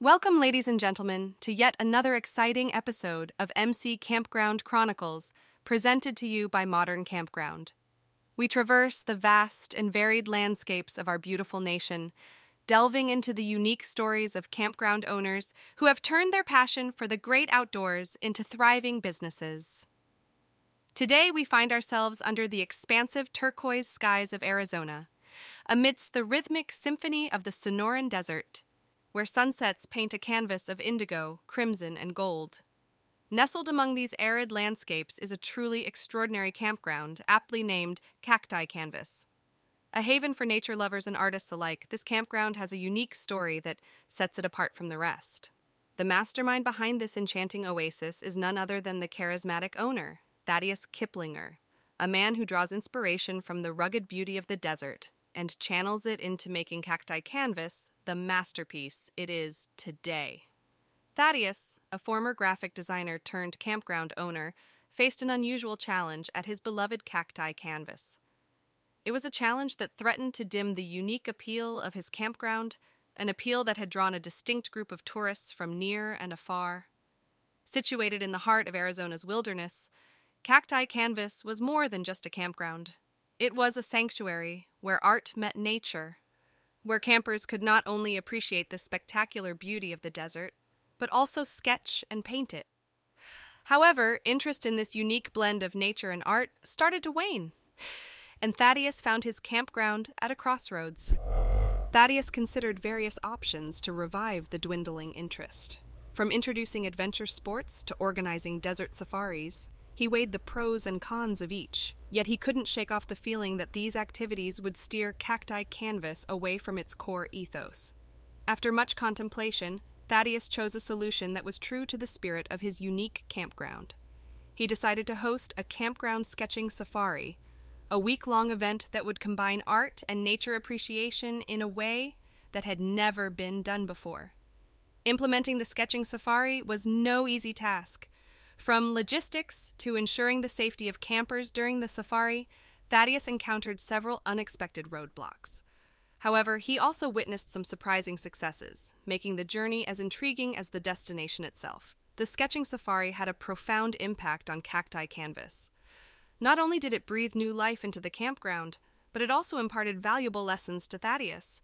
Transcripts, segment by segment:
Welcome, ladies and gentlemen, to yet another exciting episode of MC Campground Chronicles, presented to you by Modern Campground. We traverse the vast and varied landscapes of our beautiful nation, delving into the unique stories of campground owners who have turned their passion for the great outdoors into thriving businesses. Today, we find ourselves under the expansive turquoise skies of Arizona, amidst the rhythmic symphony of the Sonoran Desert where sunsets paint a canvas of indigo, crimson, and gold. Nestled among these arid landscapes is a truly extraordinary campground, aptly named Cacti Canvas. A haven for nature lovers and artists alike, this campground has a unique story that sets it apart from the rest. The mastermind behind this enchanting oasis is none other than the charismatic owner, Thaddeus Kiplinger, a man who draws inspiration from the rugged beauty of the desert and channels it into making Cacti Canvas the masterpiece it is today. Thaddeus, a former graphic designer turned campground owner, faced an unusual challenge at his beloved cacti canvas. It was a challenge that threatened to dim the unique appeal of his campground, an appeal that had drawn a distinct group of tourists from near and afar. Situated in the heart of Arizona's wilderness, Cacti Canvas was more than just a campground. It was a sanctuary where art met nature where campers could not only appreciate the spectacular beauty of the desert, but also sketch and paint it. However, interest in this unique blend of nature and art started to wane, and Thaddeus found his campground at a crossroads. Thaddeus considered various options to revive the dwindling interest. From introducing adventure sports to organizing desert safaris, he weighed the pros and cons of each, yet he couldn't shake off the feeling that these activities would steer Cacti Canvas away from its core ethos. After much contemplation, Thaddeus chose a solution that was true to the spirit of his unique campground. He decided to host a campground sketching safari, a week long event that would combine art and nature appreciation in a way that had never been done before. Implementing the sketching safari was no easy task, from logistics to ensuring the safety of campers during the safari, Thaddeus encountered several unexpected roadblocks. However, he also witnessed some surprising successes, making the journey as intriguing as the destination itself. The sketching safari had a profound impact on Cacti Canvas. Not only did it breathe new life into the campground, but it also imparted valuable lessons to Thaddeus.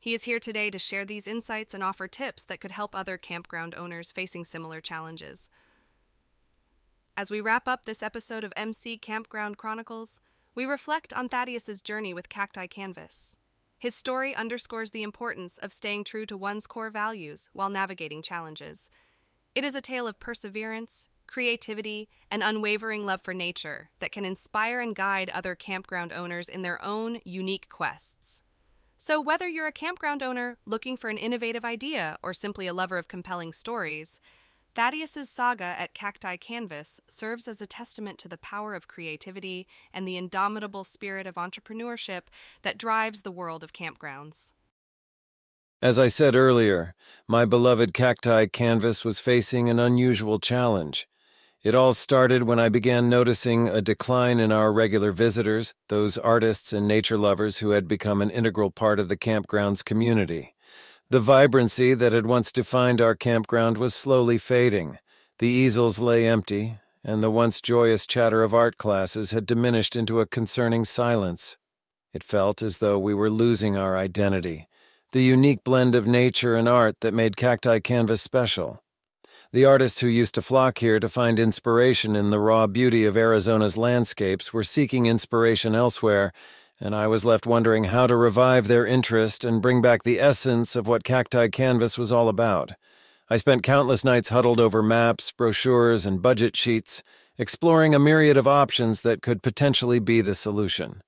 He is here today to share these insights and offer tips that could help other campground owners facing similar challenges. As we wrap up this episode of MC Campground Chronicles, we reflect on Thaddeus's journey with Cacti Canvas. His story underscores the importance of staying true to one's core values while navigating challenges. It is a tale of perseverance, creativity, and unwavering love for nature that can inspire and guide other campground owners in their own unique quests. So, whether you're a campground owner looking for an innovative idea or simply a lover of compelling stories, Thaddeus's saga at Cacti Canvas serves as a testament to the power of creativity and the indomitable spirit of entrepreneurship that drives the world of campgrounds. As I said earlier, my beloved Cacti Canvas was facing an unusual challenge. It all started when I began noticing a decline in our regular visitors, those artists and nature lovers who had become an integral part of the campground's community. The vibrancy that had once defined our campground was slowly fading. The easels lay empty, and the once joyous chatter of art classes had diminished into a concerning silence. It felt as though we were losing our identity, the unique blend of nature and art that made Cacti Canvas special. The artists who used to flock here to find inspiration in the raw beauty of Arizona's landscapes were seeking inspiration elsewhere, and I was left wondering how to revive their interest and bring back the essence of what Cacti Canvas was all about. I spent countless nights huddled over maps, brochures, and budget sheets, exploring a myriad of options that could potentially be the solution.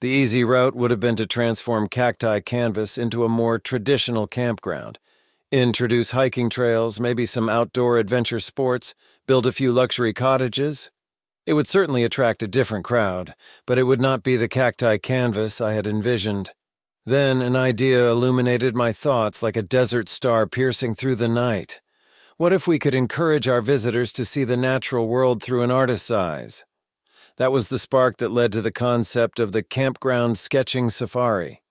The easy route would have been to transform Cacti Canvas into a more traditional campground. Introduce hiking trails, maybe some outdoor adventure sports, build a few luxury cottages, it would certainly attract a different crowd, but it would not be the cacti canvas I had envisioned. Then an idea illuminated my thoughts like a desert star piercing through the night. What if we could encourage our visitors to see the natural world through an artist's eyes? That was the spark that led to the concept of the campground sketching safari.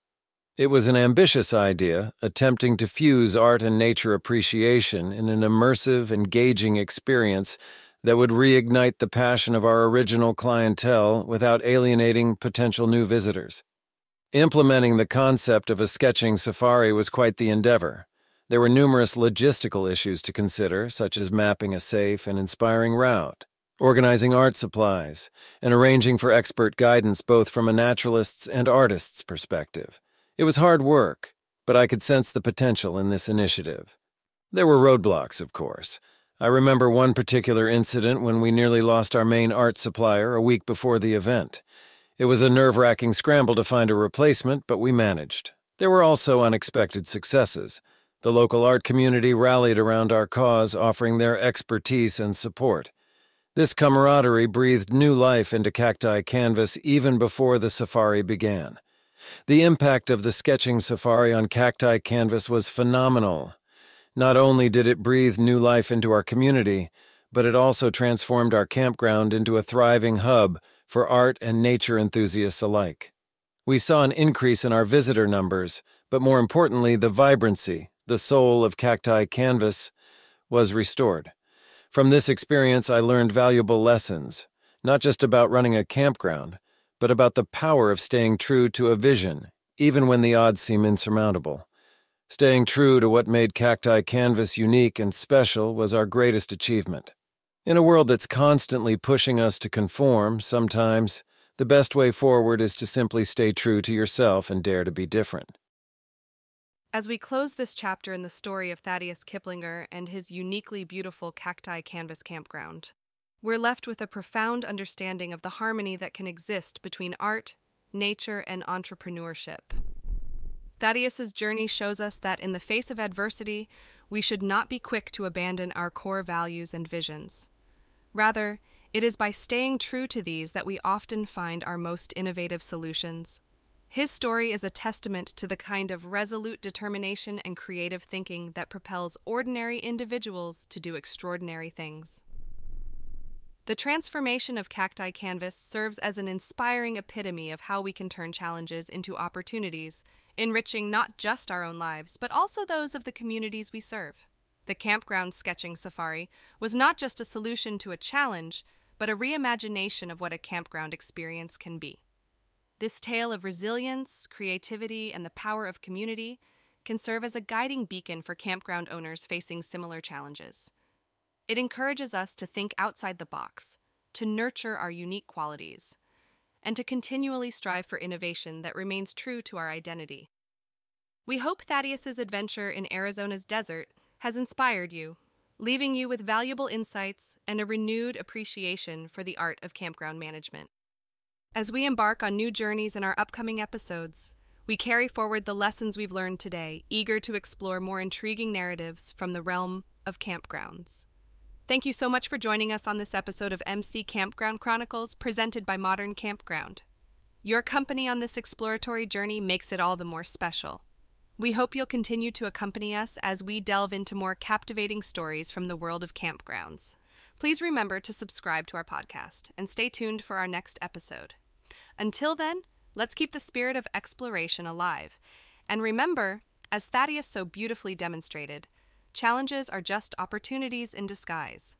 It was an ambitious idea, attempting to fuse art and nature appreciation in an immersive, engaging experience that would reignite the passion of our original clientele without alienating potential new visitors. Implementing the concept of a sketching safari was quite the endeavor. There were numerous logistical issues to consider, such as mapping a safe and inspiring route, organizing art supplies, and arranging for expert guidance both from a naturalist's and artist's perspective. It was hard work, but I could sense the potential in this initiative. There were roadblocks, of course. I remember one particular incident when we nearly lost our main art supplier a week before the event. It was a nerve wracking scramble to find a replacement, but we managed. There were also unexpected successes. The local art community rallied around our cause, offering their expertise and support. This camaraderie breathed new life into Cacti Canvas even before the safari began. The impact of the sketching safari on Cacti Canvas was phenomenal. Not only did it breathe new life into our community, but it also transformed our campground into a thriving hub for art and nature enthusiasts alike. We saw an increase in our visitor numbers, but more importantly, the vibrancy, the soul of Cacti Canvas, was restored. From this experience, I learned valuable lessons, not just about running a campground, but about the power of staying true to a vision, even when the odds seem insurmountable. Staying true to what made Cacti Canvas unique and special was our greatest achievement. In a world that's constantly pushing us to conform, sometimes the best way forward is to simply stay true to yourself and dare to be different. As we close this chapter in the story of Thaddeus Kiplinger and his uniquely beautiful Cacti Canvas campground, we're left with a profound understanding of the harmony that can exist between art, nature, and entrepreneurship. Thaddeus's journey shows us that in the face of adversity, we should not be quick to abandon our core values and visions. Rather, it is by staying true to these that we often find our most innovative solutions. His story is a testament to the kind of resolute determination and creative thinking that propels ordinary individuals to do extraordinary things. The transformation of Cacti Canvas serves as an inspiring epitome of how we can turn challenges into opportunities enriching not just our own lives, but also those of the communities we serve. The campground sketching safari was not just a solution to a challenge, but a reimagination of what a campground experience can be. This tale of resilience, creativity, and the power of community can serve as a guiding beacon for campground owners facing similar challenges. It encourages us to think outside the box, to nurture our unique qualities, and to continually strive for innovation that remains true to our identity. We hope Thaddeus's adventure in Arizona's desert has inspired you, leaving you with valuable insights and a renewed appreciation for the art of campground management. As we embark on new journeys in our upcoming episodes, we carry forward the lessons we've learned today, eager to explore more intriguing narratives from the realm of campgrounds. Thank you so much for joining us on this episode of MC Campground Chronicles presented by Modern Campground. Your company on this exploratory journey makes it all the more special. We hope you'll continue to accompany us as we delve into more captivating stories from the world of campgrounds. Please remember to subscribe to our podcast and stay tuned for our next episode. Until then, let's keep the spirit of exploration alive. And remember, as Thaddeus so beautifully demonstrated, Challenges are just opportunities in disguise.